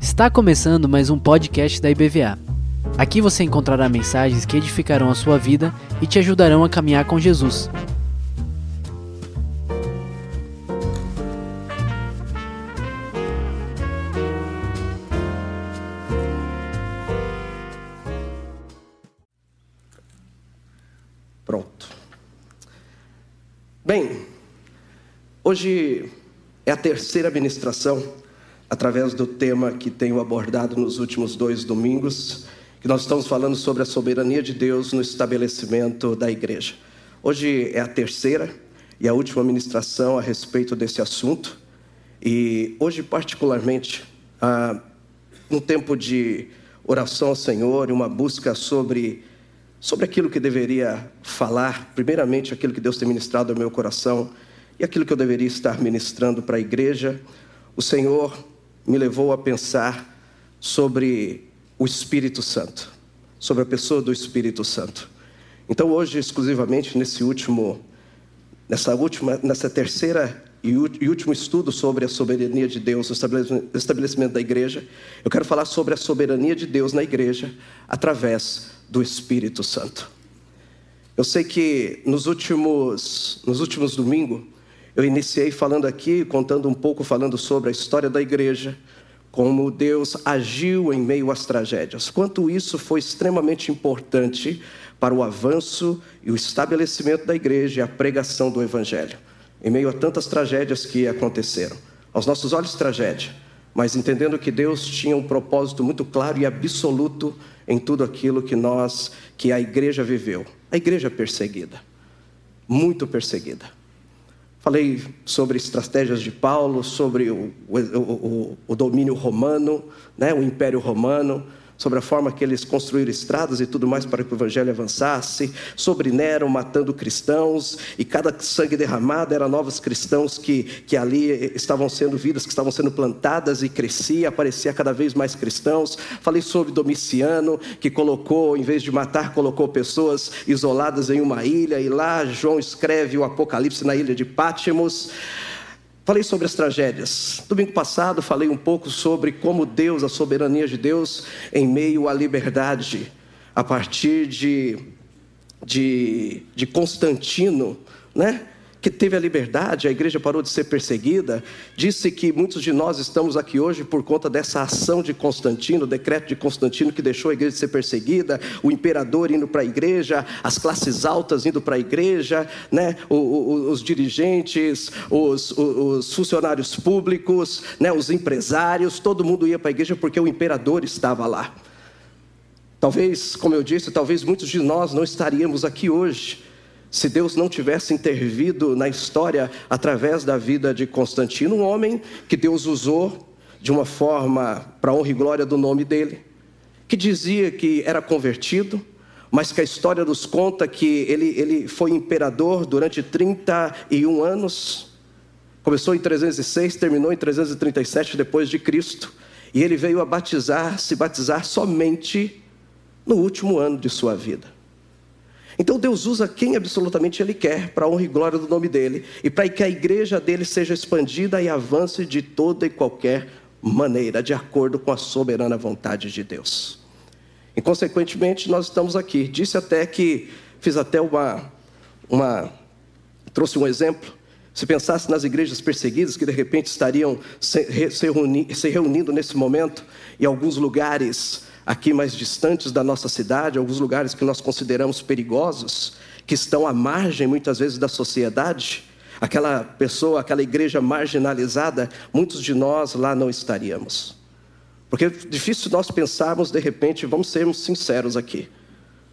Está começando mais um podcast da IBVA. Aqui você encontrará mensagens que edificarão a sua vida e te ajudarão a caminhar com Jesus. Hoje é a terceira ministração através do tema que tenho abordado nos últimos dois domingos, que nós estamos falando sobre a soberania de Deus no estabelecimento da igreja. Hoje é a terceira e a última ministração a respeito desse assunto, e hoje, particularmente, um tempo de oração ao Senhor e uma busca sobre, sobre aquilo que deveria falar, primeiramente aquilo que Deus tem ministrado ao meu coração e aquilo que eu deveria estar ministrando para a igreja. O Senhor me levou a pensar sobre o Espírito Santo, sobre a pessoa do Espírito Santo. Então hoje, exclusivamente nesse último, nessa última, nessa terceira e último estudo sobre a soberania de Deus, o estabelecimento da igreja, eu quero falar sobre a soberania de Deus na igreja através do Espírito Santo. Eu sei que nos últimos, nos últimos domingos eu iniciei falando aqui, contando um pouco, falando sobre a história da igreja, como Deus agiu em meio às tragédias. Quanto isso foi extremamente importante para o avanço e o estabelecimento da igreja e a pregação do evangelho, em meio a tantas tragédias que aconteceram. Aos nossos olhos, tragédia, mas entendendo que Deus tinha um propósito muito claro e absoluto em tudo aquilo que nós, que a igreja viveu. A igreja perseguida, muito perseguida. Falei sobre estratégias de Paulo, sobre o, o, o, o domínio romano, né, o Império Romano, sobre a forma que eles construíram estradas e tudo mais para que o evangelho avançasse, sobre Nero matando cristãos, e cada sangue derramado era novos cristãos que, que ali estavam sendo vidas, que estavam sendo plantadas e crescia, aparecia cada vez mais cristãos. Falei sobre Domiciano, que colocou, em vez de matar, colocou pessoas isoladas em uma ilha, e lá João escreve o Apocalipse na ilha de Pátimos. Falei sobre as tragédias. Domingo passado falei um pouco sobre como Deus, a soberania de Deus em meio à liberdade, a partir de, de, de Constantino, né? Que teve a liberdade, a igreja parou de ser perseguida, disse que muitos de nós estamos aqui hoje por conta dessa ação de Constantino, o decreto de Constantino que deixou a igreja de ser perseguida, o imperador indo para a igreja, as classes altas indo para a igreja, né? os, os dirigentes, os, os, funcionários públicos, né? os empresários, todo mundo ia para a igreja porque o imperador estava lá. Talvez, como eu disse, talvez muitos de nós não estaríamos aqui hoje se Deus não tivesse intervido na história através da vida de Constantino, um homem que Deus usou de uma forma para honra e glória do nome dele, que dizia que era convertido, mas que a história nos conta que ele, ele foi imperador durante 31 anos. Começou em 306, terminou em 337 depois de Cristo, e ele veio a batizar, se batizar somente no último ano de sua vida. Então Deus usa quem absolutamente Ele quer para a honra e glória do nome dEle e para que a igreja dele seja expandida e avance de toda e qualquer maneira, de acordo com a soberana vontade de Deus. E consequentemente nós estamos aqui. Disse até que fiz até uma, uma trouxe um exemplo. Se pensasse nas igrejas perseguidas que de repente estariam se, se, reuni, se reunindo nesse momento em alguns lugares aqui mais distantes da nossa cidade, alguns lugares que nós consideramos perigosos, que estão à margem muitas vezes da sociedade, aquela pessoa, aquela igreja marginalizada, muitos de nós lá não estaríamos. Porque é difícil nós pensarmos, de repente, vamos sermos sinceros aqui.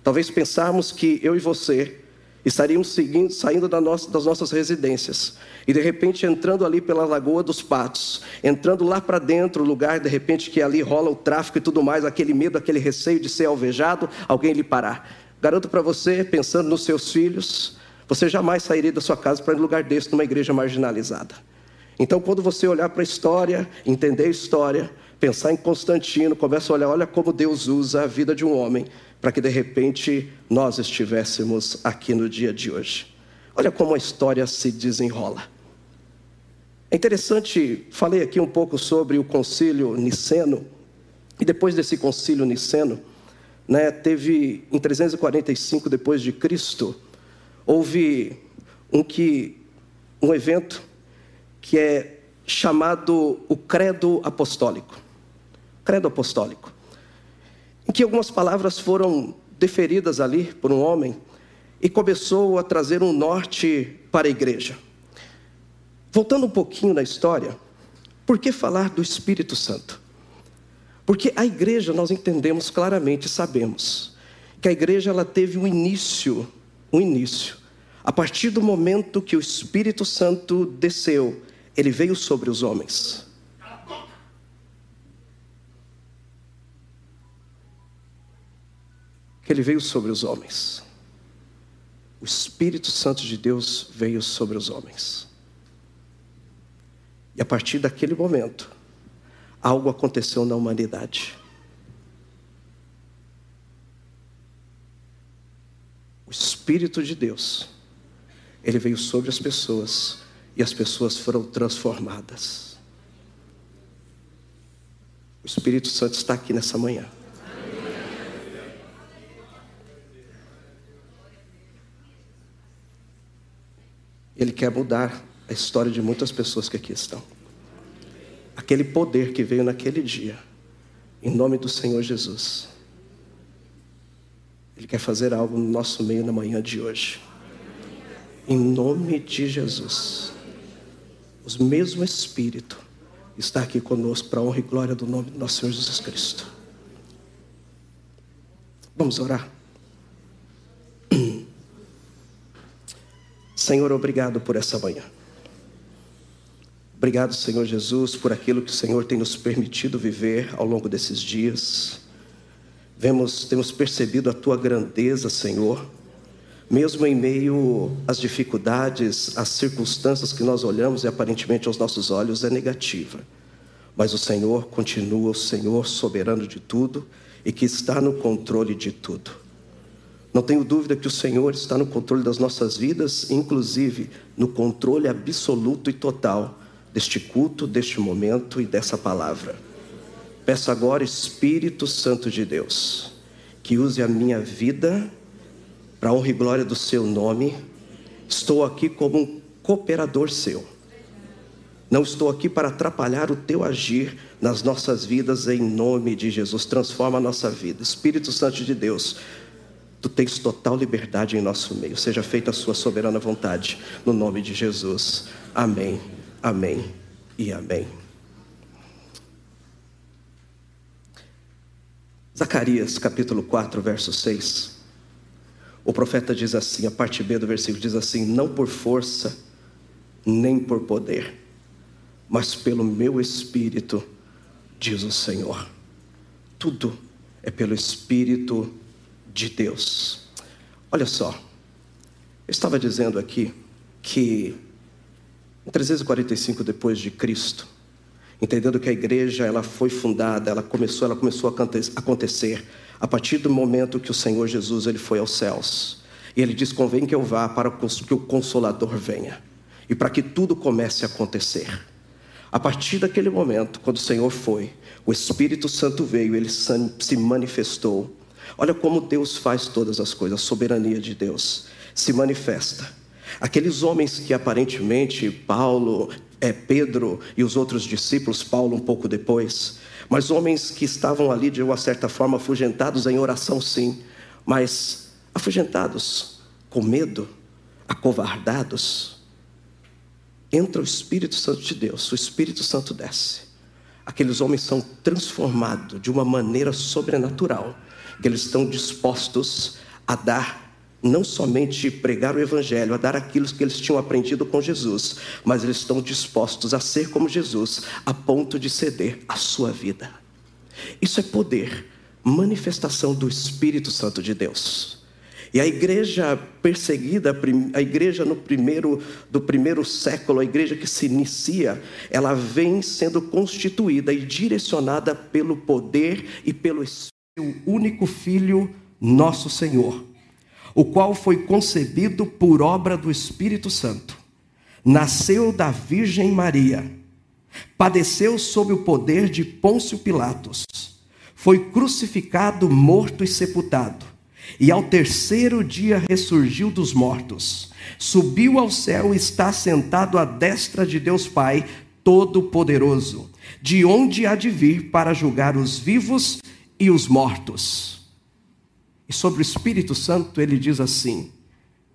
Talvez pensarmos que eu e você estaríamos seguindo, saindo da nossa, das nossas residências e de repente entrando ali pela Lagoa dos Patos, entrando lá para dentro, lugar de repente que ali rola o tráfico e tudo mais, aquele medo, aquele receio de ser alvejado, alguém lhe parar. Garanto para você, pensando nos seus filhos, você jamais sairia da sua casa para um lugar desse, numa igreja marginalizada. Então, quando você olhar para a história, entender a história, pensar em Constantino, começa a olhar, olha como Deus usa a vida de um homem para que de repente nós estivéssemos aqui no dia de hoje. Olha como a história se desenrola. É interessante, falei aqui um pouco sobre o concílio niceno, e depois desse concílio niceno, né, teve em 345 depois de Cristo, houve um que um evento que é chamado o credo apostólico. Credo apostólico. Em que algumas palavras foram deferidas ali por um homem e começou a trazer um norte para a igreja. Voltando um pouquinho na história, por que falar do Espírito Santo? Porque a igreja nós entendemos claramente, sabemos que a igreja ela teve um início, um início. A partir do momento que o Espírito Santo desceu, ele veio sobre os homens. Que ele veio sobre os homens. O Espírito Santo de Deus veio sobre os homens. E a partir daquele momento, algo aconteceu na humanidade. O Espírito de Deus, ele veio sobre as pessoas e as pessoas foram transformadas. O Espírito Santo está aqui nessa manhã. Ele quer mudar a história de muitas pessoas que aqui estão aquele poder que veio naquele dia, em nome do Senhor Jesus. Ele quer fazer algo no nosso meio na manhã de hoje. Em nome de Jesus. O mesmo Espírito está aqui conosco para a honra e glória do nome do nosso Senhor Jesus Cristo. Vamos orar. Senhor, obrigado por essa manhã. Obrigado, Senhor Jesus, por aquilo que o Senhor tem nos permitido viver ao longo desses dias. Vemos, temos percebido a tua grandeza, Senhor, mesmo em meio às dificuldades, às circunstâncias que nós olhamos e aparentemente aos nossos olhos é negativa. Mas o Senhor continua o Senhor soberano de tudo e que está no controle de tudo. Não tenho dúvida que o Senhor está no controle das nossas vidas, inclusive no controle absoluto e total deste culto, deste momento e dessa palavra. Peço agora, Espírito Santo de Deus, que use a minha vida para honra e glória do seu nome. Estou aqui como um cooperador seu. Não estou aqui para atrapalhar o teu agir nas nossas vidas, em nome de Jesus. Transforma a nossa vida. Espírito Santo de Deus, tu tens total liberdade em nosso meio. Seja feita a sua soberana vontade, no nome de Jesus. Amém. Amém e amém. Zacarias capítulo 4, verso 6. O profeta diz assim, a parte B do versículo diz assim: Não por força, nem por poder, mas pelo meu espírito, diz o Senhor. Tudo é pelo espírito de Deus. Olha só, eu estava dizendo aqui que em 345 depois de Cristo, entendendo que a igreja ela foi fundada, ela começou, ela começou a acontecer a partir do momento que o Senhor Jesus ele foi aos céus. E ele diz: "Convém que eu vá para que o consolador venha e para que tudo comece a acontecer". A partir daquele momento, quando o Senhor foi, o Espírito Santo veio, ele se manifestou. Olha como Deus faz todas as coisas, a soberania de Deus se manifesta. Aqueles homens que aparentemente Paulo, é, Pedro e os outros discípulos, Paulo um pouco depois, mas homens que estavam ali de uma certa forma afugentados em oração, sim, mas afugentados, com medo, acovardados. Entra o Espírito Santo de Deus, o Espírito Santo desce. Aqueles homens são transformados de uma maneira sobrenatural, que eles estão dispostos a dar não somente pregar o Evangelho, a dar aquilo que eles tinham aprendido com Jesus, mas eles estão dispostos a ser como Jesus, a ponto de ceder a sua vida. Isso é poder, manifestação do Espírito Santo de Deus. E a igreja perseguida, a igreja no primeiro do primeiro século, a igreja que se inicia, ela vem sendo constituída e direcionada pelo poder e pelo Espírito, o único filho nosso Senhor o qual foi concebido por obra do Espírito Santo, nasceu da Virgem Maria, padeceu sob o poder de Pôncio Pilatos, foi crucificado, morto e sepultado, e ao terceiro dia ressurgiu dos mortos, subiu ao céu e está sentado à destra de Deus Pai Todo-Poderoso, de onde há de vir para julgar os vivos e os mortos. E sobre o Espírito Santo ele diz assim: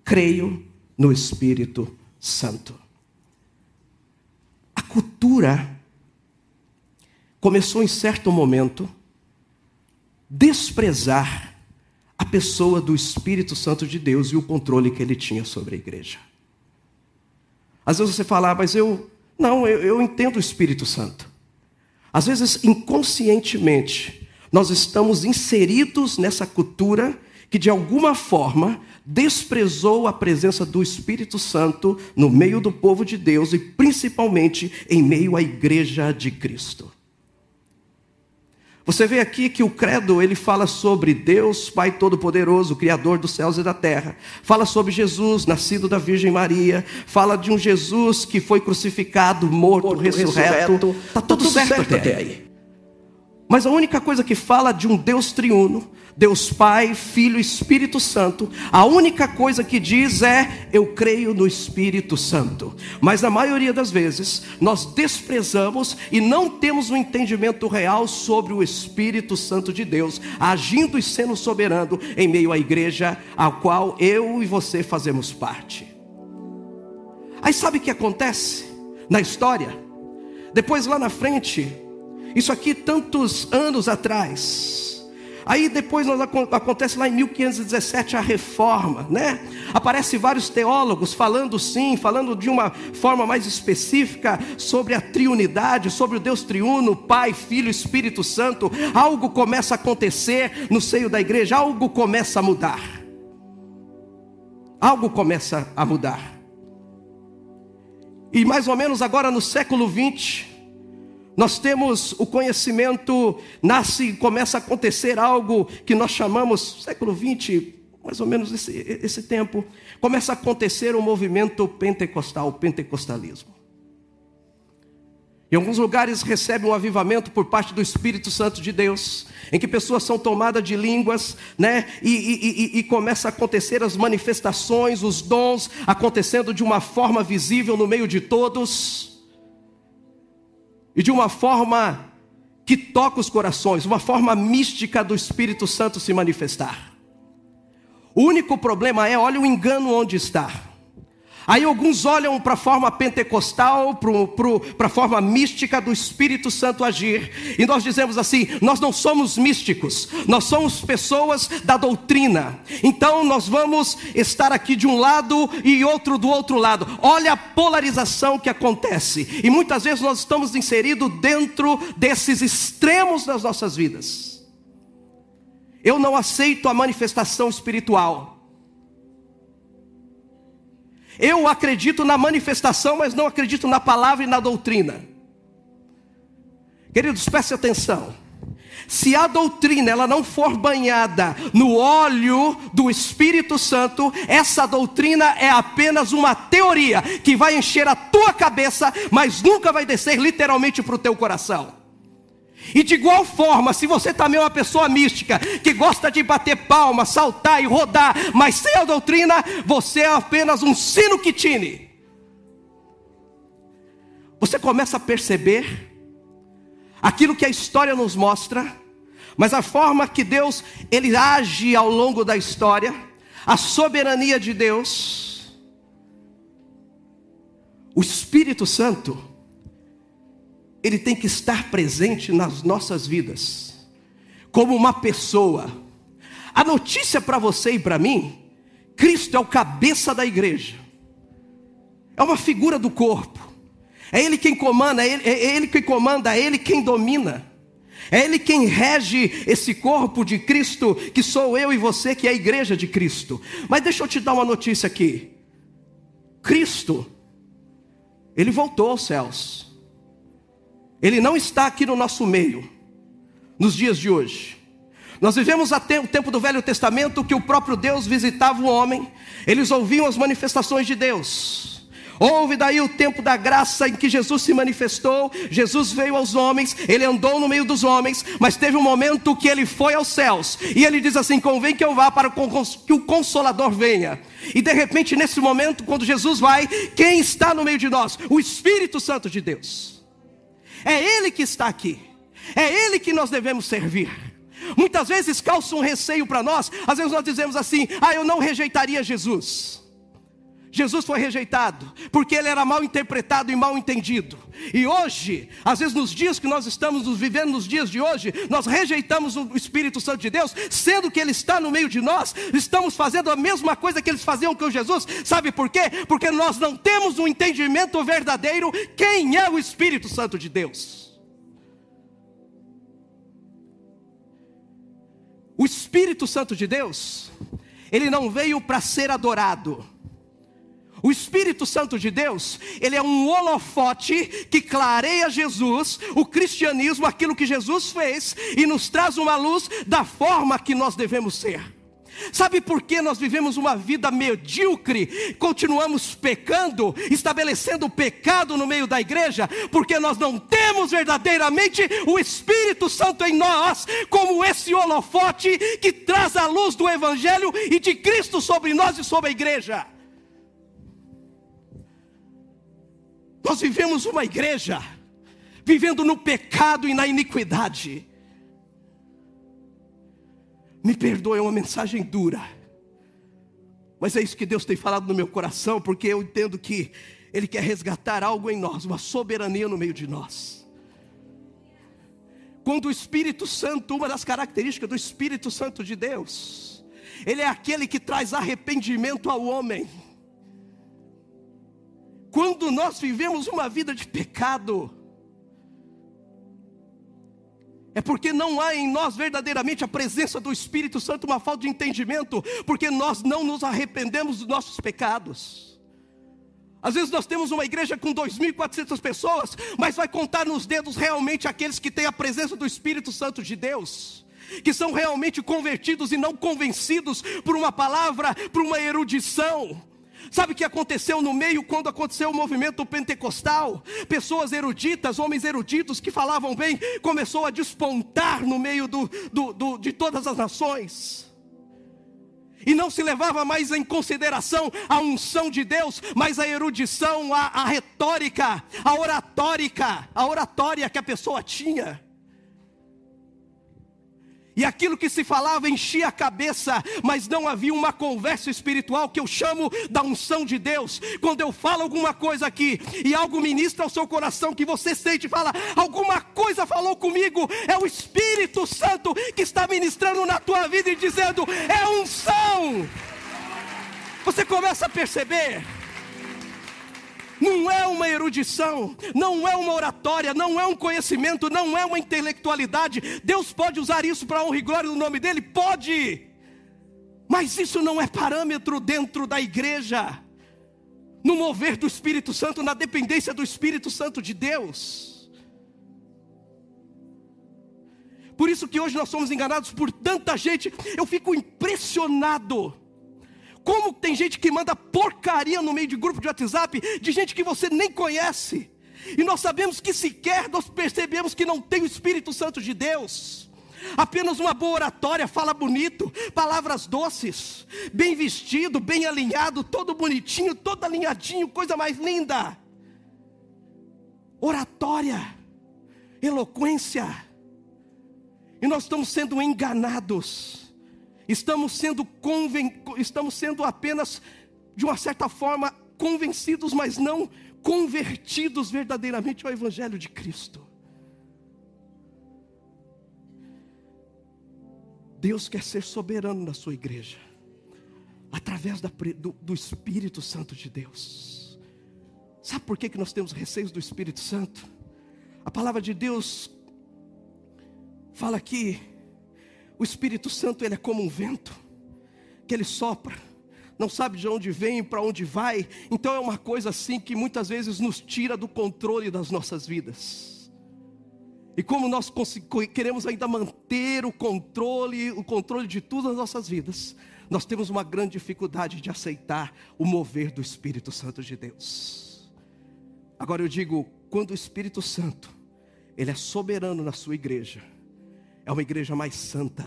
creio no Espírito Santo. A cultura começou em certo momento desprezar a pessoa do Espírito Santo de Deus e o controle que ele tinha sobre a igreja. Às vezes você fala, ah, mas eu não, eu, eu entendo o Espírito Santo. Às vezes, inconscientemente, nós estamos inseridos nessa cultura que de alguma forma desprezou a presença do Espírito Santo no meio do povo de Deus e principalmente em meio à igreja de Cristo. Você vê aqui que o credo, ele fala sobre Deus, Pai Todo-Poderoso, Criador dos céus e da terra. Fala sobre Jesus, nascido da Virgem Maria. Fala de um Jesus que foi crucificado, morto, morto ressurreto. Está tudo, tudo, certo, certo até aí. Mas a única coisa que fala de um Deus triuno, Deus Pai, Filho e Espírito Santo, a única coisa que diz é: eu creio no Espírito Santo. Mas na maioria das vezes, nós desprezamos e não temos um entendimento real sobre o Espírito Santo de Deus, agindo e sendo soberano em meio à igreja a qual eu e você fazemos parte. Aí sabe o que acontece na história? Depois lá na frente, isso aqui tantos anos atrás. Aí depois nós, acontece lá em 1517 a reforma, né? Aparece vários teólogos falando sim, falando de uma forma mais específica sobre a triunidade, sobre o Deus triuno, Pai, Filho, Espírito Santo. Algo começa a acontecer no seio da igreja, algo começa a mudar. Algo começa a mudar. E mais ou menos agora no século 20, nós temos o conhecimento, nasce, começa a acontecer algo que nós chamamos, século 20, mais ou menos esse, esse tempo, começa a acontecer o um movimento pentecostal, o pentecostalismo. Em alguns lugares recebe um avivamento por parte do Espírito Santo de Deus, em que pessoas são tomadas de línguas, né? E, e, e, e, começa a acontecer as manifestações, os dons acontecendo de uma forma visível no meio de todos e de uma forma que toca os corações, uma forma mística do Espírito Santo se manifestar. O único problema é, olha o engano onde está. Aí alguns olham para a forma pentecostal, para a forma mística do Espírito Santo agir, e nós dizemos assim: nós não somos místicos, nós somos pessoas da doutrina. Então nós vamos estar aqui de um lado e outro do outro lado. Olha a polarização que acontece, e muitas vezes nós estamos inseridos dentro desses extremos das nossas vidas. Eu não aceito a manifestação espiritual. Eu acredito na manifestação, mas não acredito na palavra e na doutrina. Queridos, preste atenção. Se a doutrina ela não for banhada no óleo do Espírito Santo, essa doutrina é apenas uma teoria que vai encher a tua cabeça, mas nunca vai descer literalmente para o teu coração. E de igual forma, se você também é uma pessoa mística, que gosta de bater palma, saltar e rodar, mas sem a doutrina, você é apenas um sino que tine. Você começa a perceber aquilo que a história nos mostra, mas a forma que Deus ele age ao longo da história, a soberania de Deus, o Espírito Santo, ele tem que estar presente nas nossas vidas, como uma pessoa. A notícia para você e para mim: Cristo é o cabeça da igreja, é uma figura do corpo, é Ele quem comanda, é Ele, é ele quem comanda, é Ele quem domina. É Ele quem rege esse corpo de Cristo, que sou eu e você, que é a igreja de Cristo. Mas deixa eu te dar uma notícia aqui. Cristo, Ele voltou aos céus. Ele não está aqui no nosso meio, nos dias de hoje. Nós vivemos até o tempo do Velho Testamento que o próprio Deus visitava o homem, eles ouviam as manifestações de Deus. Houve daí o tempo da graça em que Jesus se manifestou, Jesus veio aos homens, ele andou no meio dos homens, mas teve um momento que ele foi aos céus, e ele diz assim: convém que eu vá para que o consolador venha. E de repente, nesse momento, quando Jesus vai, quem está no meio de nós? O Espírito Santo de Deus. É Ele que está aqui, é Ele que nós devemos servir. Muitas vezes causa um receio para nós, às vezes nós dizemos assim: ah, eu não rejeitaria Jesus. Jesus foi rejeitado porque ele era mal interpretado e mal entendido. E hoje, às vezes nos dias que nós estamos vivendo nos dias de hoje, nós rejeitamos o Espírito Santo de Deus, sendo que ele está no meio de nós, estamos fazendo a mesma coisa que eles faziam com Jesus. Sabe por quê? Porque nós não temos um entendimento verdadeiro quem é o Espírito Santo de Deus. O Espírito Santo de Deus, ele não veio para ser adorado. O Espírito Santo de Deus, ele é um holofote que clareia Jesus, o cristianismo, aquilo que Jesus fez, e nos traz uma luz da forma que nós devemos ser. Sabe por que nós vivemos uma vida medíocre, continuamos pecando, estabelecendo pecado no meio da igreja? Porque nós não temos verdadeiramente o Espírito Santo em nós, como esse holofote que traz a luz do Evangelho e de Cristo sobre nós e sobre a igreja. Nós vivemos uma igreja vivendo no pecado e na iniquidade. Me perdoe, é uma mensagem dura. Mas é isso que Deus tem falado no meu coração, porque eu entendo que Ele quer resgatar algo em nós, uma soberania no meio de nós. Quando o Espírito Santo, uma das características do Espírito Santo de Deus, Ele é aquele que traz arrependimento ao homem. Quando nós vivemos uma vida de pecado, é porque não há em nós verdadeiramente a presença do Espírito Santo, uma falta de entendimento, porque nós não nos arrependemos dos nossos pecados. Às vezes nós temos uma igreja com 2.400 pessoas, mas vai contar nos dedos realmente aqueles que têm a presença do Espírito Santo de Deus, que são realmente convertidos e não convencidos por uma palavra, por uma erudição. Sabe o que aconteceu no meio quando aconteceu o movimento pentecostal? Pessoas eruditas, homens eruditos que falavam bem, começou a despontar no meio do, do, do, de todas as nações. E não se levava mais em consideração a unção de Deus, mas a erudição, a, a retórica, a oratórica, a oratória que a pessoa tinha. E aquilo que se falava enchia a cabeça, mas não havia uma conversa espiritual que eu chamo da unção de Deus. Quando eu falo alguma coisa aqui e algo ministra ao seu coração que você sente e fala, alguma coisa falou comigo, é o Espírito Santo que está ministrando na tua vida e dizendo, é unção. Você começa a perceber não é uma erudição, não é uma oratória, não é um conhecimento, não é uma intelectualidade. Deus pode usar isso para honra e glória do nome dEle? Pode, mas isso não é parâmetro dentro da igreja, no mover do Espírito Santo, na dependência do Espírito Santo de Deus. Por isso que hoje nós somos enganados por tanta gente, eu fico impressionado como tem gente que manda porcaria no meio de grupo de WhatsApp, de gente que você nem conhece, e nós sabemos que sequer nós percebemos que não tem o Espírito Santo de Deus. Apenas uma boa oratória, fala bonito, palavras doces, bem vestido, bem alinhado, todo bonitinho, todo alinhadinho, coisa mais linda. Oratória, eloquência, e nós estamos sendo enganados estamos sendo, conven... estamos sendo apenas, de uma certa forma, convencidos, mas não convertidos verdadeiramente ao Evangelho de Cristo. Deus quer ser soberano na sua igreja, através da, do, do, Espírito Santo de Deus. Sabe por que, que nós temos receios do Espírito Santo? A palavra de Deus fala aqui o Espírito Santo ele é como um vento que ele sopra, não sabe de onde vem para onde vai. Então é uma coisa assim que muitas vezes nos tira do controle das nossas vidas. E como nós queremos ainda manter o controle, o controle de tudo nas nossas vidas, nós temos uma grande dificuldade de aceitar o mover do Espírito Santo de Deus. Agora eu digo, quando o Espírito Santo, ele é soberano na sua igreja, é uma igreja mais santa.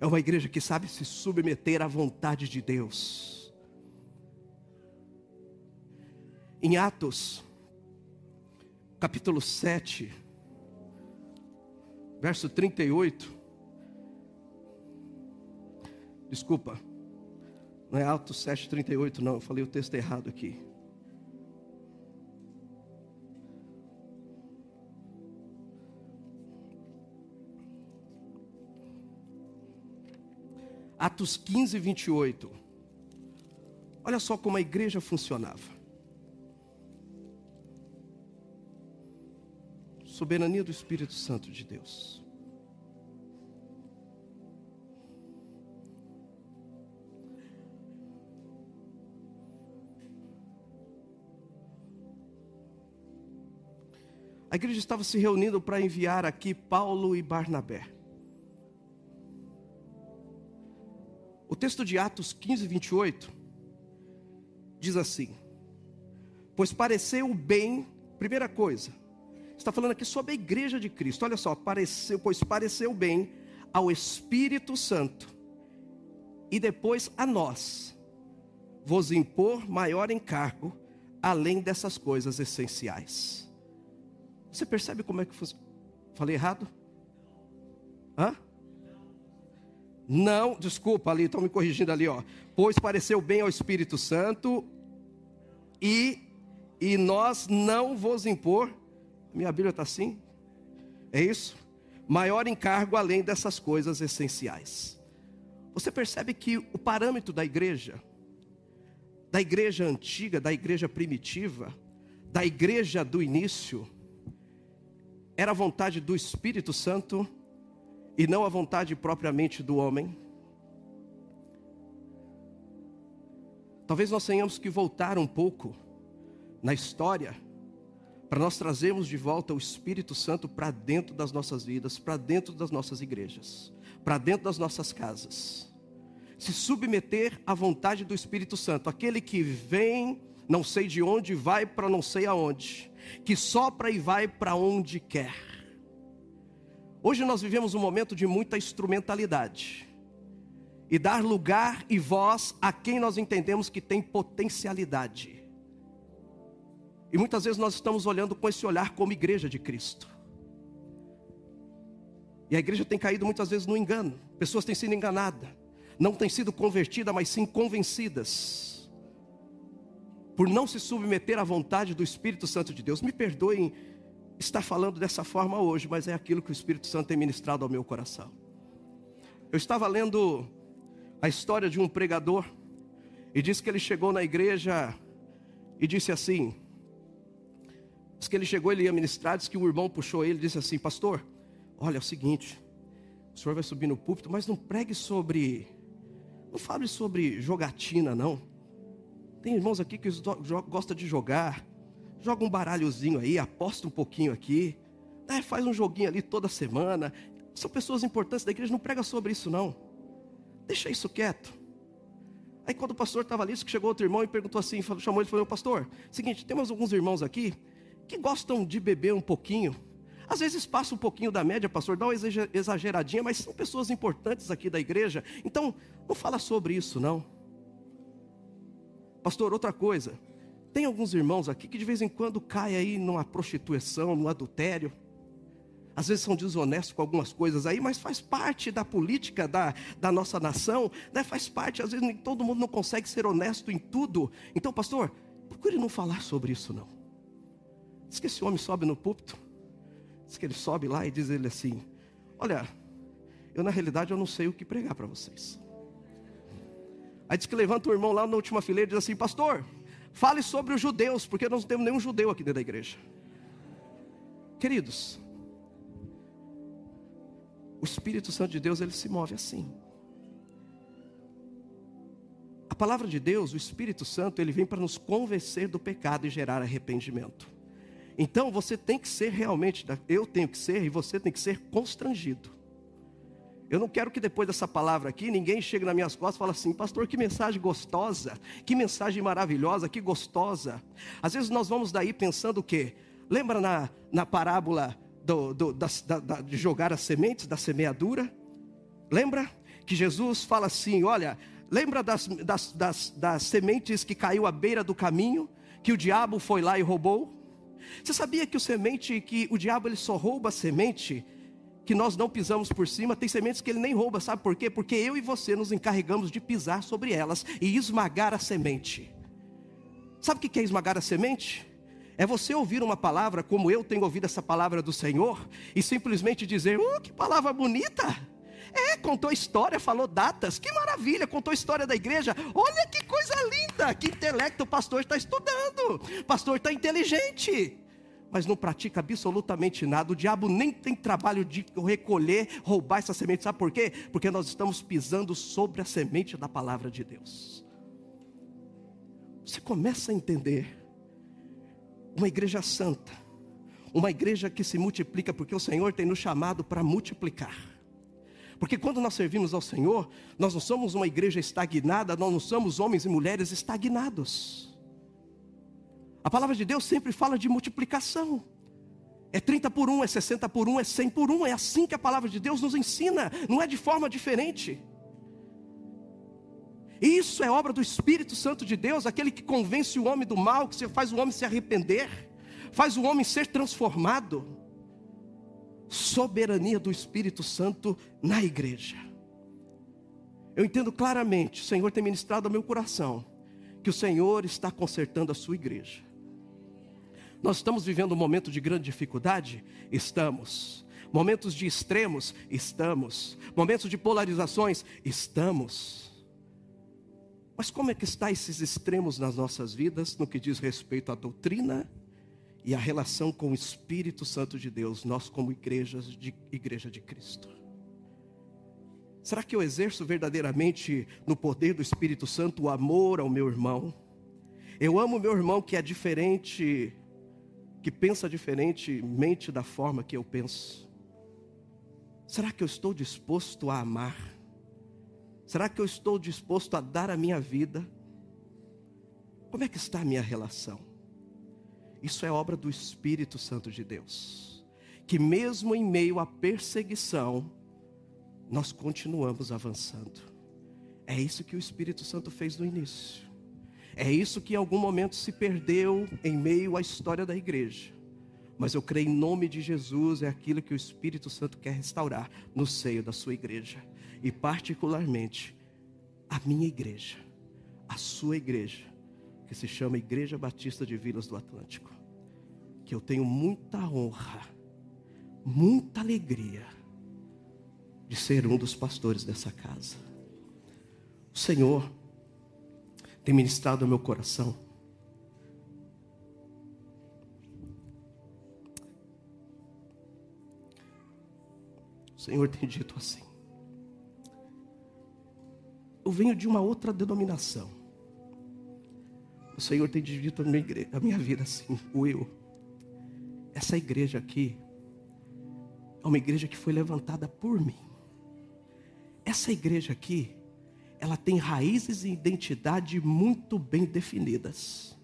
É uma igreja que sabe se submeter à vontade de Deus. Em Atos, capítulo 7, verso 38. Desculpa, não é Atos 7, 38, não, eu falei o texto errado aqui. Atos 15, 28. Olha só como a igreja funcionava. Soberania do Espírito Santo de Deus. A igreja estava se reunindo para enviar aqui Paulo e Barnabé. Texto de Atos 15, 28 diz assim: Pois pareceu bem, primeira coisa, está falando aqui sobre a igreja de Cristo. Olha só, pareceu, pois pareceu bem ao Espírito Santo e depois a nós vos impor maior encargo além dessas coisas essenciais. Você percebe como é que? Falei errado? Hã? Não, desculpa ali, estão me corrigindo ali, ó. Pois pareceu bem ao Espírito Santo e e nós não vos impor. Minha Bíblia está assim? É isso? Maior encargo além dessas coisas essenciais. Você percebe que o parâmetro da igreja, da igreja antiga, da igreja primitiva, da igreja do início, era a vontade do Espírito Santo e não a vontade propriamente do homem. Talvez nós tenhamos que voltar um pouco na história para nós trazermos de volta o Espírito Santo para dentro das nossas vidas, para dentro das nossas igrejas, para dentro das nossas casas. Se submeter à vontade do Espírito Santo, aquele que vem, não sei de onde, vai para não sei aonde, que sopra e vai para onde quer. Hoje nós vivemos um momento de muita instrumentalidade. E dar lugar e voz a quem nós entendemos que tem potencialidade. E muitas vezes nós estamos olhando com esse olhar como igreja de Cristo. E a igreja tem caído muitas vezes no engano. Pessoas têm sido enganadas. Não têm sido convertidas, mas sim convencidas. Por não se submeter à vontade do Espírito Santo de Deus. Me perdoem estar falando dessa forma hoje, mas é aquilo que o Espírito Santo tem ministrado ao meu coração. Eu estava lendo a história de um pregador e disse que ele chegou na igreja e disse assim: Diz que ele chegou, ele ia ministrar, disse que o irmão puxou ele e disse assim: Pastor, olha, é o seguinte, o senhor vai subir no púlpito, mas não pregue sobre, não fale sobre jogatina, não. Tem irmãos aqui que gostam de jogar, joga um baralhozinho aí, aposta um pouquinho aqui, né, faz um joguinho ali toda semana. São pessoas importantes da igreja, não prega sobre isso não. Deixa isso quieto. Aí quando o pastor estava ali, chegou outro irmão e perguntou assim, chamou ele e falou, pastor, seguinte, temos alguns irmãos aqui que gostam de beber um pouquinho. Às vezes passa um pouquinho da média, pastor, dá uma exageradinha, mas são pessoas importantes aqui da igreja. Então, não fala sobre isso não. Pastor, outra coisa. Tem alguns irmãos aqui que de vez em quando caem aí numa prostituição, no adultério. Às vezes são desonestos com algumas coisas aí, mas faz parte da política da, da nossa nação, né? faz parte, às vezes nem todo mundo não consegue ser honesto em tudo. Então, pastor, procure não falar sobre isso não. Diz que esse homem sobe no púlpito, diz que ele sobe lá e diz ele assim: Olha, eu na realidade eu não sei o que pregar para vocês. Aí diz que levanta o irmão lá na última fileira e diz assim: Pastor, Fale sobre os judeus, porque nós não temos nenhum judeu aqui dentro da igreja. Queridos, o Espírito Santo de Deus, ele se move assim. A palavra de Deus, o Espírito Santo, ele vem para nos convencer do pecado e gerar arrependimento. Então você tem que ser realmente, eu tenho que ser e você tem que ser constrangido. Eu não quero que depois dessa palavra aqui ninguém chegue nas minhas costas e fale assim, pastor, que mensagem gostosa, que mensagem maravilhosa, que gostosa. Às vezes nós vamos daí pensando o quê? Lembra na, na parábola do, do, da, da, de jogar as sementes, da semeadura? Lembra? Que Jesus fala assim: olha, lembra das, das, das, das sementes que caiu à beira do caminho, que o diabo foi lá e roubou? Você sabia que o semente, que o diabo ele só rouba a semente que nós não pisamos por cima, tem sementes que ele nem rouba, sabe por quê? Porque eu e você nos encarregamos de pisar sobre elas e esmagar a semente. Sabe o que é esmagar a semente? É você ouvir uma palavra como eu tenho ouvido essa palavra do Senhor e simplesmente dizer: "Oh, que palavra bonita!" É, contou história, falou datas, que maravilha, contou história da igreja. Olha que coisa linda, que intelecto o pastor está estudando. O pastor está inteligente mas não pratica absolutamente nada. O diabo nem tem trabalho de recolher, roubar essa semente. Sabe por quê? Porque nós estamos pisando sobre a semente da palavra de Deus. Você começa a entender uma igreja santa, uma igreja que se multiplica, porque o Senhor tem nos chamado para multiplicar. Porque quando nós servimos ao Senhor, nós não somos uma igreja estagnada, nós não somos homens e mulheres estagnados. A palavra de Deus sempre fala de multiplicação. É 30 por 1, é 60 por 1, é 100 por 1. É assim que a palavra de Deus nos ensina, não é de forma diferente. Isso é obra do Espírito Santo de Deus, aquele que convence o homem do mal, que faz o homem se arrepender, faz o homem ser transformado. Soberania do Espírito Santo na igreja. Eu entendo claramente, o Senhor tem ministrado ao meu coração, que o Senhor está consertando a sua igreja. Nós estamos vivendo um momento de grande dificuldade? Estamos. Momentos de extremos? Estamos. Momentos de polarizações? Estamos. Mas como é que está esses extremos nas nossas vidas no que diz respeito à doutrina e à relação com o Espírito Santo de Deus, nós como igrejas de igreja de Cristo? Será que eu exerço verdadeiramente no poder do Espírito Santo o amor ao meu irmão? Eu amo meu irmão que é diferente que pensa diferentemente da forma que eu penso? Será que eu estou disposto a amar? Será que eu estou disposto a dar a minha vida? Como é que está a minha relação? Isso é obra do Espírito Santo de Deus, que mesmo em meio à perseguição, nós continuamos avançando. É isso que o Espírito Santo fez no início. É isso que em algum momento se perdeu em meio à história da igreja. Mas eu creio em nome de Jesus, é aquilo que o Espírito Santo quer restaurar no seio da sua igreja. E particularmente a minha igreja, a sua igreja, que se chama Igreja Batista de Vilas do Atlântico. Que eu tenho muita honra, muita alegria de ser um dos pastores dessa casa. O Senhor tem ministrado ao meu coração. O Senhor tem dito assim. Eu venho de uma outra denominação. O Senhor tem dito a minha, igreja, a minha vida assim, Will. Essa igreja aqui é uma igreja que foi levantada por mim. Essa igreja aqui ela tem raízes e identidade muito bem definidas.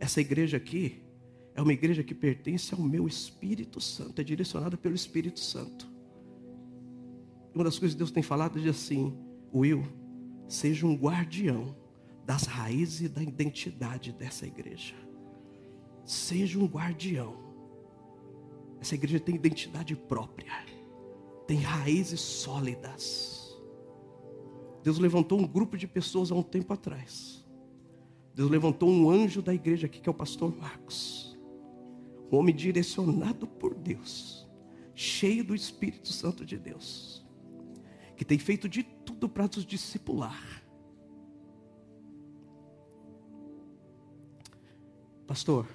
Essa igreja aqui é uma igreja que pertence ao meu Espírito Santo, é direcionada pelo Espírito Santo. Uma das coisas que Deus tem falado é assim: Will, seja um guardião das raízes e da identidade dessa igreja. Seja um guardião. Essa igreja tem identidade própria, tem raízes sólidas. Deus levantou um grupo de pessoas há um tempo atrás. Deus levantou um anjo da igreja aqui, que é o pastor Marcos. Um homem direcionado por Deus, cheio do Espírito Santo de Deus, que tem feito de tudo para nos discipular. Pastor,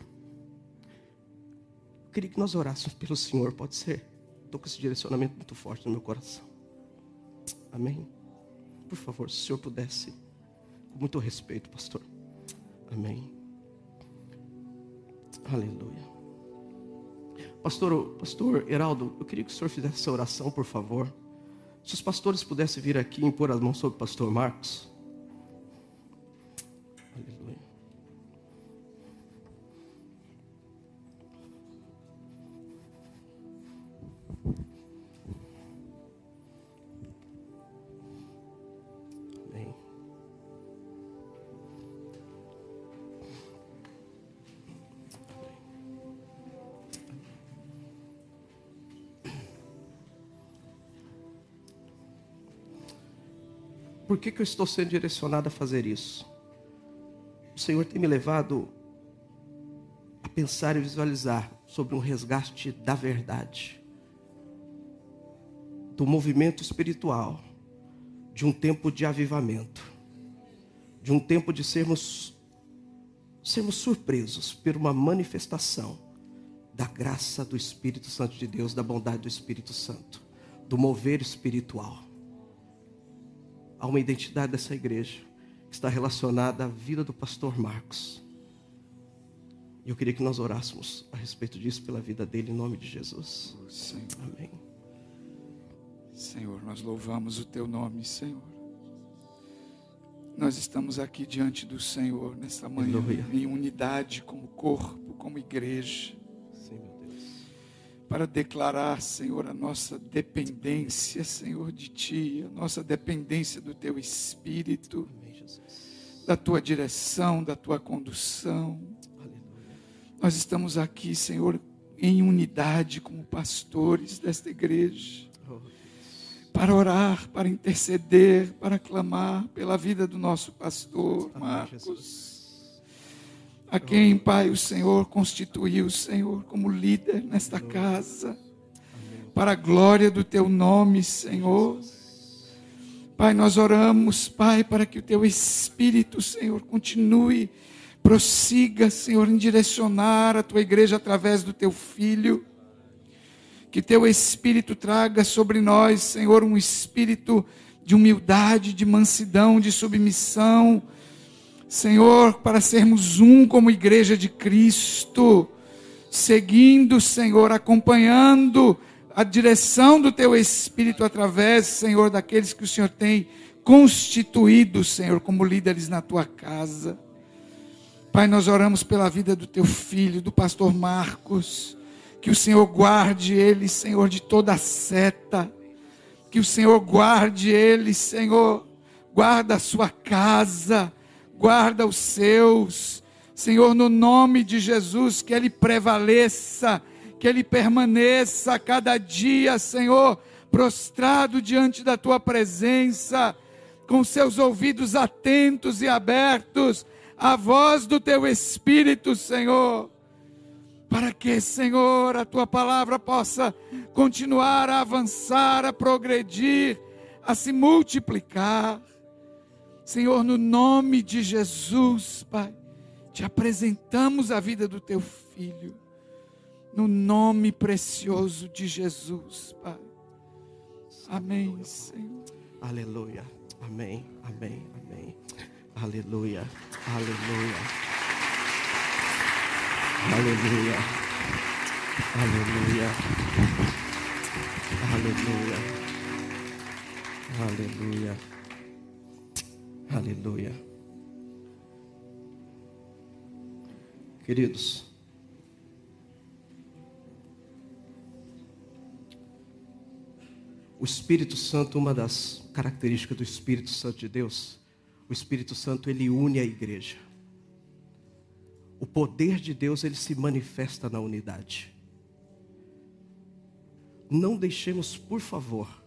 eu queria que nós orássemos pelo Senhor, pode ser? Estou com esse direcionamento muito forte no meu coração. Amém. Por favor, se o senhor pudesse, com muito respeito, pastor. Amém. Aleluia. Pastor, pastor Heraldo, eu queria que o senhor fizesse essa oração, por favor. Se os pastores pudessem vir aqui e impor as mãos sobre o pastor Marcos. Por que, que eu estou sendo direcionado a fazer isso? O Senhor tem me levado a pensar e visualizar sobre um resgate da verdade, do movimento espiritual, de um tempo de avivamento, de um tempo de sermos sermos surpresos por uma manifestação da graça do Espírito Santo de Deus, da bondade do Espírito Santo, do mover espiritual. Há uma identidade dessa igreja que está relacionada à vida do pastor Marcos. E eu queria que nós orássemos a respeito disso pela vida dele, em nome de Jesus. Senhor. Amém. Senhor, nós louvamos o teu nome, Senhor. Nós estamos aqui diante do Senhor nessa manhã, Aleluia. em unidade como corpo, como igreja, Deus. Para declarar, Senhor, a nossa dependência, Senhor, de Ti, a nossa dependência do Teu Espírito, da Tua direção, da Tua condução. Aleluia. Nós estamos aqui, Senhor, em unidade como pastores desta igreja. Oh, para orar, para interceder, para clamar pela vida do nosso pastor Amém, Marcos, Jesus. A quem, Pai, o Senhor constituiu, Senhor, como líder nesta casa, para a glória do teu nome, Senhor. Pai, nós oramos, Pai, para que o teu Espírito, Senhor, continue, prossiga, Senhor, em direcionar a tua igreja através do teu Filho. Que teu Espírito traga sobre nós, Senhor, um espírito de humildade, de mansidão, de submissão. Senhor, para sermos um como igreja de Cristo, seguindo, Senhor, acompanhando a direção do teu Espírito através, Senhor, daqueles que o Senhor tem constituído, Senhor, como líderes na tua casa. Pai, nós oramos pela vida do teu filho, do pastor Marcos. Que o Senhor guarde ele, Senhor, de toda seta. Que o Senhor guarde ele, Senhor. Guarda a sua casa, guarda os seus. Senhor, no nome de Jesus, que ele prevaleça, que ele permaneça a cada dia, Senhor, prostrado diante da tua presença, com seus ouvidos atentos e abertos à voz do teu Espírito, Senhor para que, Senhor, a tua palavra possa continuar a avançar, a progredir, a se multiplicar. Senhor, no nome de Jesus, Pai, te apresentamos a vida do teu filho, no nome precioso de Jesus, Pai. Amém, Senhor. Aleluia. Amém. Amém. Amém. Aleluia. Aleluia. Aleluia. Aleluia. Aleluia. Aleluia. Aleluia. Queridos, o Espírito Santo, uma das características do Espírito Santo de Deus, o Espírito Santo ele une a igreja. O poder de Deus ele se manifesta na unidade. Não deixemos, por favor,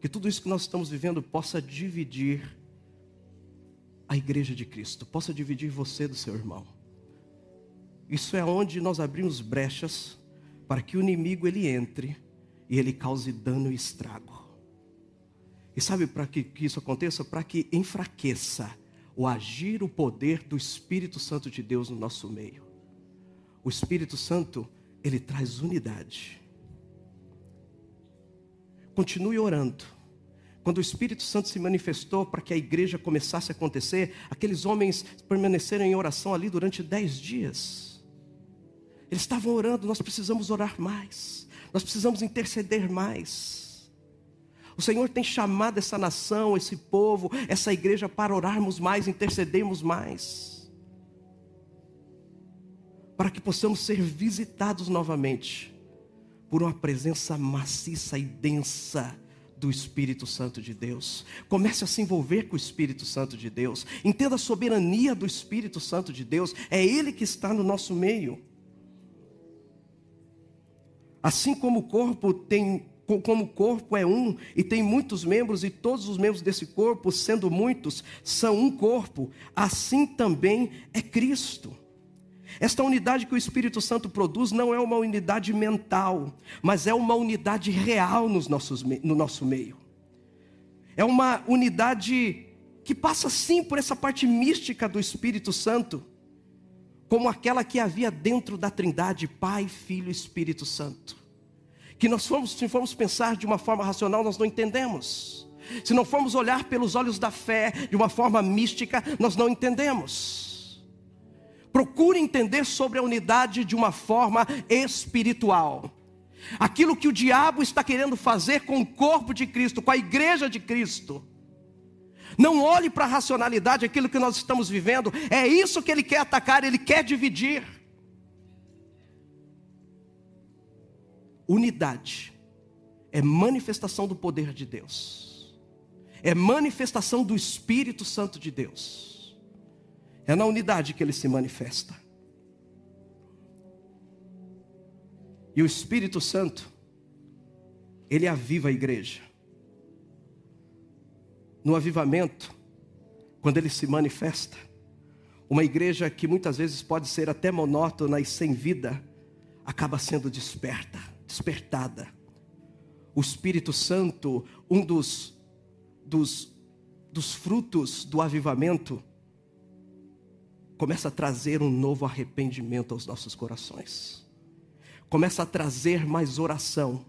que tudo isso que nós estamos vivendo possa dividir a igreja de Cristo, possa dividir você do seu irmão. Isso é onde nós abrimos brechas para que o inimigo ele entre e ele cause dano e estrago. E sabe para que, que isso aconteça? Para que enfraqueça o agir, o poder do Espírito Santo de Deus no nosso meio. O Espírito Santo, ele traz unidade. Continue orando. Quando o Espírito Santo se manifestou para que a igreja começasse a acontecer, aqueles homens permaneceram em oração ali durante dez dias. Eles estavam orando, nós precisamos orar mais. Nós precisamos interceder mais. O Senhor tem chamado essa nação, esse povo, essa igreja para orarmos mais, intercedermos mais. Para que possamos ser visitados novamente por uma presença maciça e densa do Espírito Santo de Deus. Comece a se envolver com o Espírito Santo de Deus. Entenda a soberania do Espírito Santo de Deus. É Ele que está no nosso meio. Assim como o corpo tem como o corpo é um e tem muitos membros, e todos os membros desse corpo, sendo muitos, são um corpo, assim também é Cristo. Esta unidade que o Espírito Santo produz não é uma unidade mental, mas é uma unidade real nos nossos, no nosso meio. É uma unidade que passa sim por essa parte mística do Espírito Santo, como aquela que havia dentro da Trindade, Pai, Filho e Espírito Santo. Que nós se formos pensar de uma forma racional, nós não entendemos. Se não formos olhar pelos olhos da fé de uma forma mística, nós não entendemos. Procure entender sobre a unidade de uma forma espiritual. Aquilo que o diabo está querendo fazer com o corpo de Cristo, com a igreja de Cristo. Não olhe para a racionalidade, aquilo que nós estamos vivendo, é isso que ele quer atacar, ele quer dividir. Unidade é manifestação do poder de Deus, é manifestação do Espírito Santo de Deus. É na unidade que ele se manifesta. E o Espírito Santo, ele aviva a igreja. No avivamento, quando ele se manifesta, uma igreja que muitas vezes pode ser até monótona e sem vida, acaba sendo desperta, despertada. O Espírito Santo, um dos, dos, dos frutos do avivamento, começa a trazer um novo arrependimento aos nossos corações. Começa a trazer mais oração.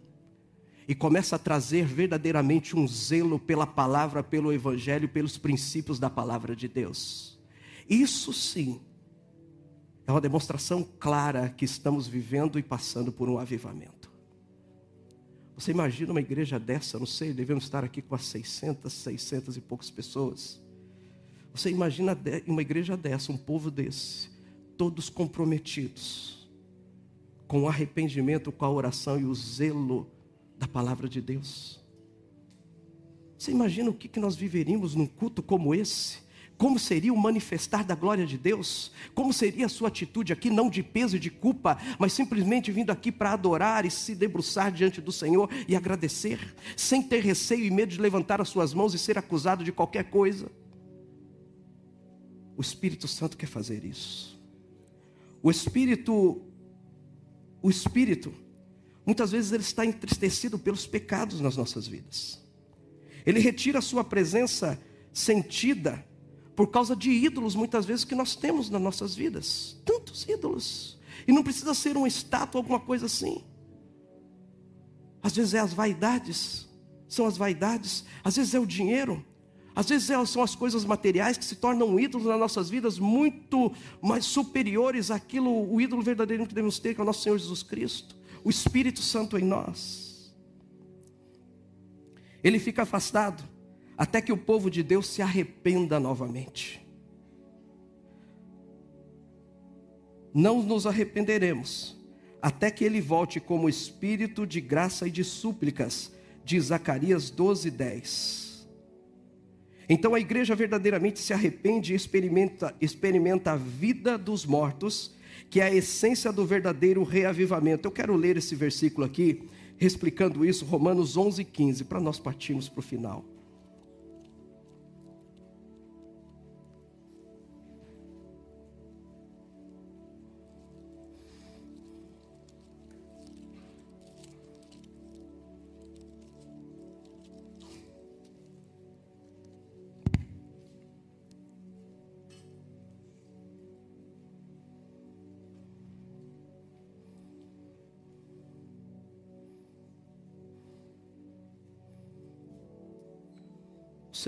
E começa a trazer verdadeiramente um zelo pela palavra, pelo evangelho, pelos princípios da palavra de Deus. Isso sim é uma demonstração clara que estamos vivendo e passando por um avivamento. Você imagina uma igreja dessa, não sei, devemos estar aqui com as 600, 600 e poucas pessoas. Você imagina uma igreja dessa, um povo desse, todos comprometidos com o arrependimento, com a oração e o zelo da palavra de Deus. Você imagina o que nós viveríamos num culto como esse? Como seria o manifestar da glória de Deus? Como seria a sua atitude aqui, não de peso e de culpa, mas simplesmente vindo aqui para adorar e se debruçar diante do Senhor e agradecer, sem ter receio e medo de levantar as suas mãos e ser acusado de qualquer coisa? O Espírito Santo quer fazer isso. O Espírito, o Espírito, muitas vezes ele está entristecido pelos pecados nas nossas vidas. Ele retira a sua presença sentida por causa de ídolos, muitas vezes, que nós temos nas nossas vidas. Tantos ídolos. E não precisa ser uma estátua, alguma coisa assim. Às vezes é as vaidades, são as vaidades, às vezes é o dinheiro, às vezes são as coisas materiais que se tornam ídolos nas nossas vidas muito mais superiores àquilo, o ídolo verdadeiro que devemos ter, que é o nosso Senhor Jesus Cristo, o Espírito Santo em nós. Ele fica afastado até que o povo de Deus se arrependa novamente. Não nos arrependeremos até que ele volte como espírito de graça e de súplicas, de Zacarias 12, 10. Então a igreja verdadeiramente se arrepende e experimenta, experimenta a vida dos mortos, que é a essência do verdadeiro reavivamento. Eu quero ler esse versículo aqui, explicando isso, Romanos 11, 15, para nós partirmos para o final.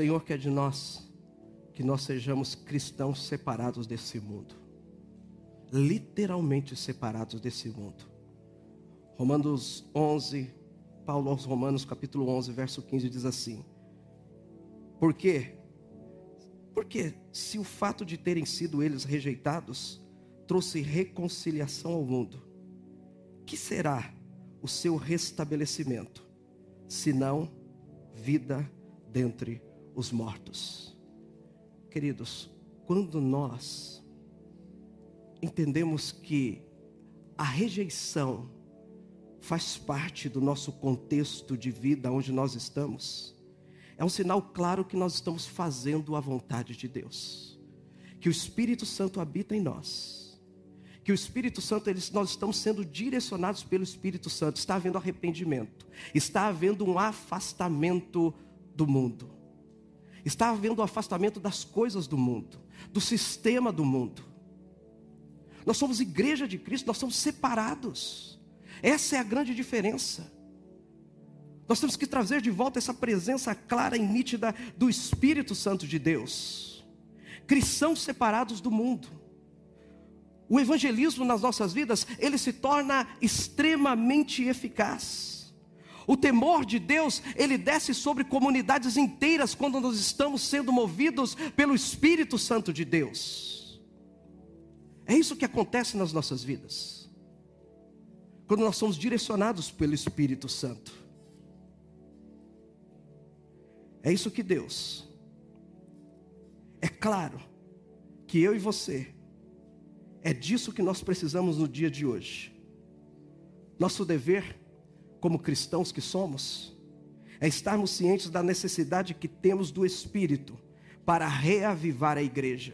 Senhor quer de nós que nós sejamos cristãos separados desse mundo. literalmente separados desse mundo. Romanos 11, Paulo aos Romanos, capítulo 11, verso 15 diz assim: Por quê? Porque se o fato de terem sido eles rejeitados trouxe reconciliação ao mundo, que será o seu restabelecimento, senão vida dentre os mortos? Queridos, quando nós entendemos que a rejeição faz parte do nosso contexto de vida onde nós estamos, é um sinal claro que nós estamos fazendo a vontade de Deus, que o Espírito Santo habita em nós, que o Espírito Santo, eles, nós estamos sendo direcionados pelo Espírito Santo, está havendo arrependimento, está havendo um afastamento do mundo, está havendo um afastamento das coisas do mundo, do sistema do mundo. Nós somos igreja de Cristo, nós somos separados. Essa é a grande diferença. Nós temos que trazer de volta essa presença clara e nítida do Espírito Santo de Deus. Cristãos separados do mundo. O evangelismo nas nossas vidas, ele se torna extremamente eficaz. O temor de Deus, ele desce sobre comunidades inteiras quando nós estamos sendo movidos pelo Espírito Santo de Deus. É isso que acontece nas nossas vidas. Quando nós somos direcionados pelo Espírito Santo. É isso que Deus. É claro que eu e você, é disso que nós precisamos no dia de hoje. Nosso dever, como cristãos que somos, é estarmos cientes da necessidade que temos do Espírito para reavivar a igreja.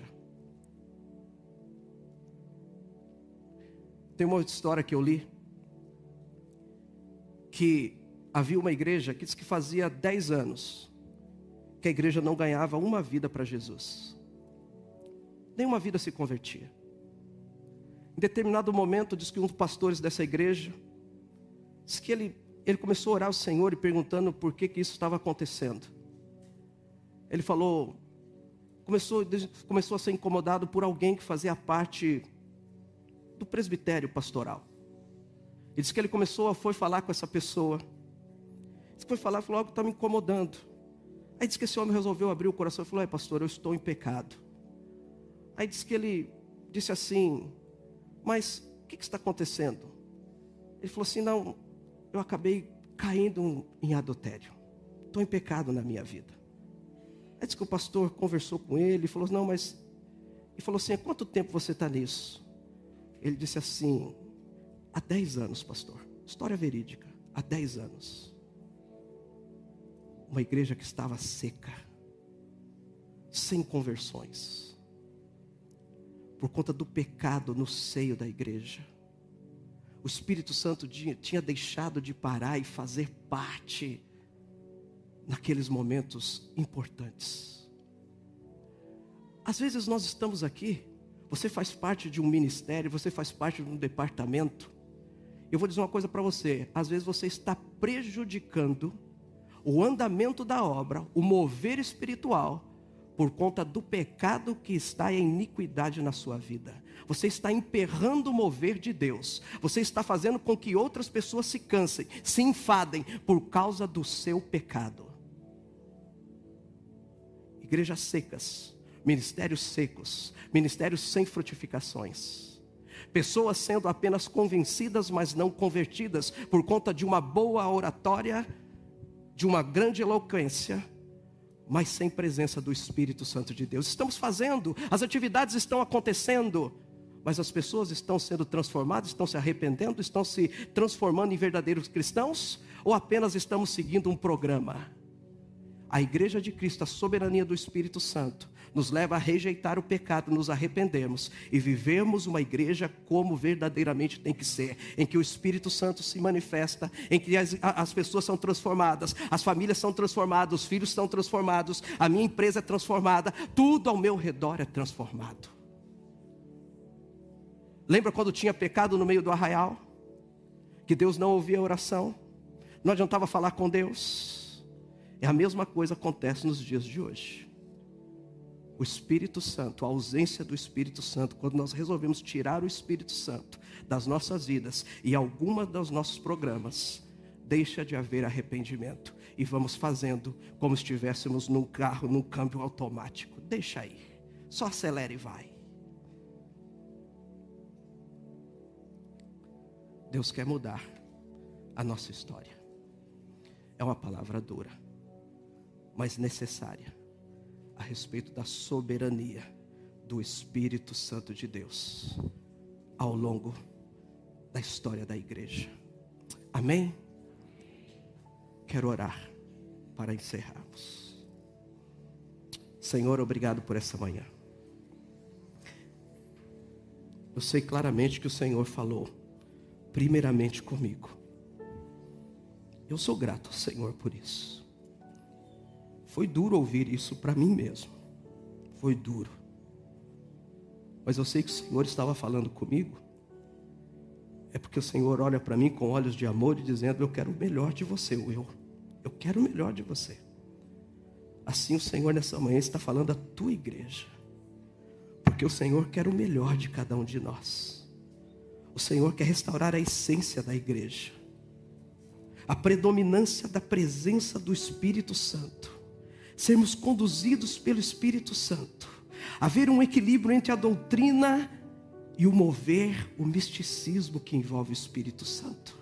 Tem uma outra história que eu li, que havia uma igreja que diz que fazia 10 anos que a igreja não ganhava uma vida para Jesus. Nenhuma vida se convertia. Em determinado momento, diz que um dos pastores dessa igreja, diz que ele, ele começou a orar ao Senhor e perguntando por que, que isso estava acontecendo. Ele falou, começou, começou a ser incomodado por alguém que fazia parte do presbitério pastoral. Ele disse que ele começou a foi falar com essa pessoa. Disse que foi falar, falou, algo está me incomodando. Aí disse que esse homem resolveu abrir o coração e falou: É, pastor, eu estou em pecado. Aí disse que ele disse assim: Mas o que, que está acontecendo? Ele falou assim: Não, eu acabei caindo em adultério. Estou em pecado na minha vida. Aí disse que o pastor conversou com ele e falou: Não, mas. E falou assim: Há quanto tempo você está nisso? Ele disse assim: Há 10 anos, pastor. História verídica. Há 10 anos uma igreja que estava seca, sem conversões, por conta do pecado no seio da igreja. O Espírito Santo tinha deixado de parar e fazer parte naqueles momentos importantes. Às vezes nós estamos aqui, você faz parte de um ministério, você faz parte de um departamento. Eu vou dizer uma coisa para você: às vezes você está prejudicando o andamento da obra, o mover espiritual, por conta do pecado que está em iniquidade na sua vida. Você está emperrando o mover de Deus. Você está fazendo com que outras pessoas se cansem, se enfadem por causa do seu pecado. Igrejas secas, ministérios secos, ministérios sem frutificações. Pessoas sendo apenas convencidas, mas não convertidas, por conta de uma boa oratória de uma grande eloquência, mas sem presença do Espírito Santo de Deus. Estamos fazendo, as atividades estão acontecendo, mas as pessoas estão sendo transformadas, estão se arrependendo, estão se transformando em verdadeiros cristãos, ou apenas estamos seguindo um programa? A igreja de Cristo, a soberania do Espírito Santo, nos leva a rejeitar o pecado, nos arrependermos e vivemos uma igreja como verdadeiramente tem que ser, em que o Espírito Santo se manifesta, em que as, as pessoas são transformadas, as famílias são transformadas, os filhos são transformados, a minha empresa é transformada, tudo ao meu redor é transformado. Lembra quando tinha pecado no meio do arraial? Que Deus não ouvia a oração? Não adiantava falar com Deus? É a mesma coisa acontece nos dias de hoje. O Espírito Santo, a ausência do Espírito Santo, quando nós resolvemos tirar o Espírito Santo das nossas vidas e alguma dos nossos programas, deixa de haver arrependimento e vamos fazendo como se estivéssemos num carro, num câmbio automático. Deixa aí, só acelera e vai. Deus quer mudar a nossa história. É uma palavra dura, mas necessária a respeito da soberania do Espírito Santo de Deus ao longo da história da igreja. Amém? Quero orar para encerrarmos. Senhor, obrigado por essa manhã. Eu sei claramente que o Senhor falou, primeiramente comigo. Eu sou grato ao Senhor por isso. Foi duro ouvir isso para mim mesmo. Foi duro. Mas eu sei que o Senhor estava falando comigo. É porque o Senhor olha para mim com olhos de amor e dizendo: Eu quero o melhor de você, Will. Eu quero o melhor de você. Assim o Senhor nessa manhã está falando à tua igreja. Porque o Senhor quer o melhor de cada um de nós. O Senhor quer restaurar a essência da igreja. A predominância da presença do Espírito Santo sermos conduzidos pelo Espírito Santo, haver um equilíbrio entre a doutrina e o mover, o misticismo que envolve o Espírito Santo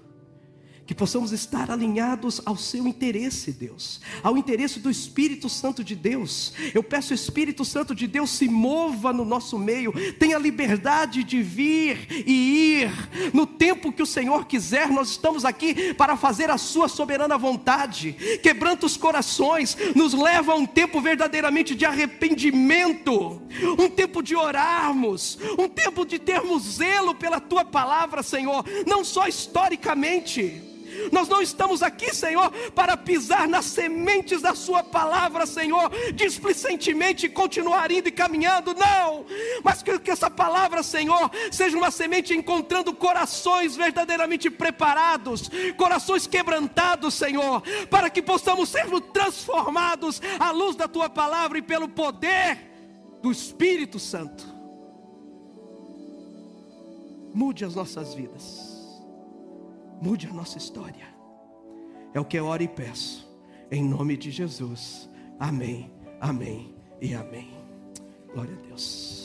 que possamos estar alinhados ao seu interesse, Deus, ao interesse do Espírito Santo de Deus. Eu peço o Espírito Santo de Deus se mova no nosso meio, tenha liberdade de vir e ir no tempo que o Senhor quiser. Nós estamos aqui para fazer a sua soberana vontade. Quebranta os corações, nos leva a um tempo verdadeiramente de arrependimento, um tempo de orarmos, um tempo de termos zelo pela tua palavra, Senhor, não só historicamente, nós não estamos aqui, Senhor, para pisar nas sementes da Sua palavra, Senhor, displicentemente continuar indo e caminhando, não, mas que, que essa palavra, Senhor, seja uma semente encontrando corações verdadeiramente preparados, corações quebrantados, Senhor, para que possamos ser transformados à luz da Tua palavra e pelo poder do Espírito Santo. Mude as nossas vidas mude a nossa história. É o que eu oro e peço, em nome de Jesus. Amém, amém e amém. Glória a Deus.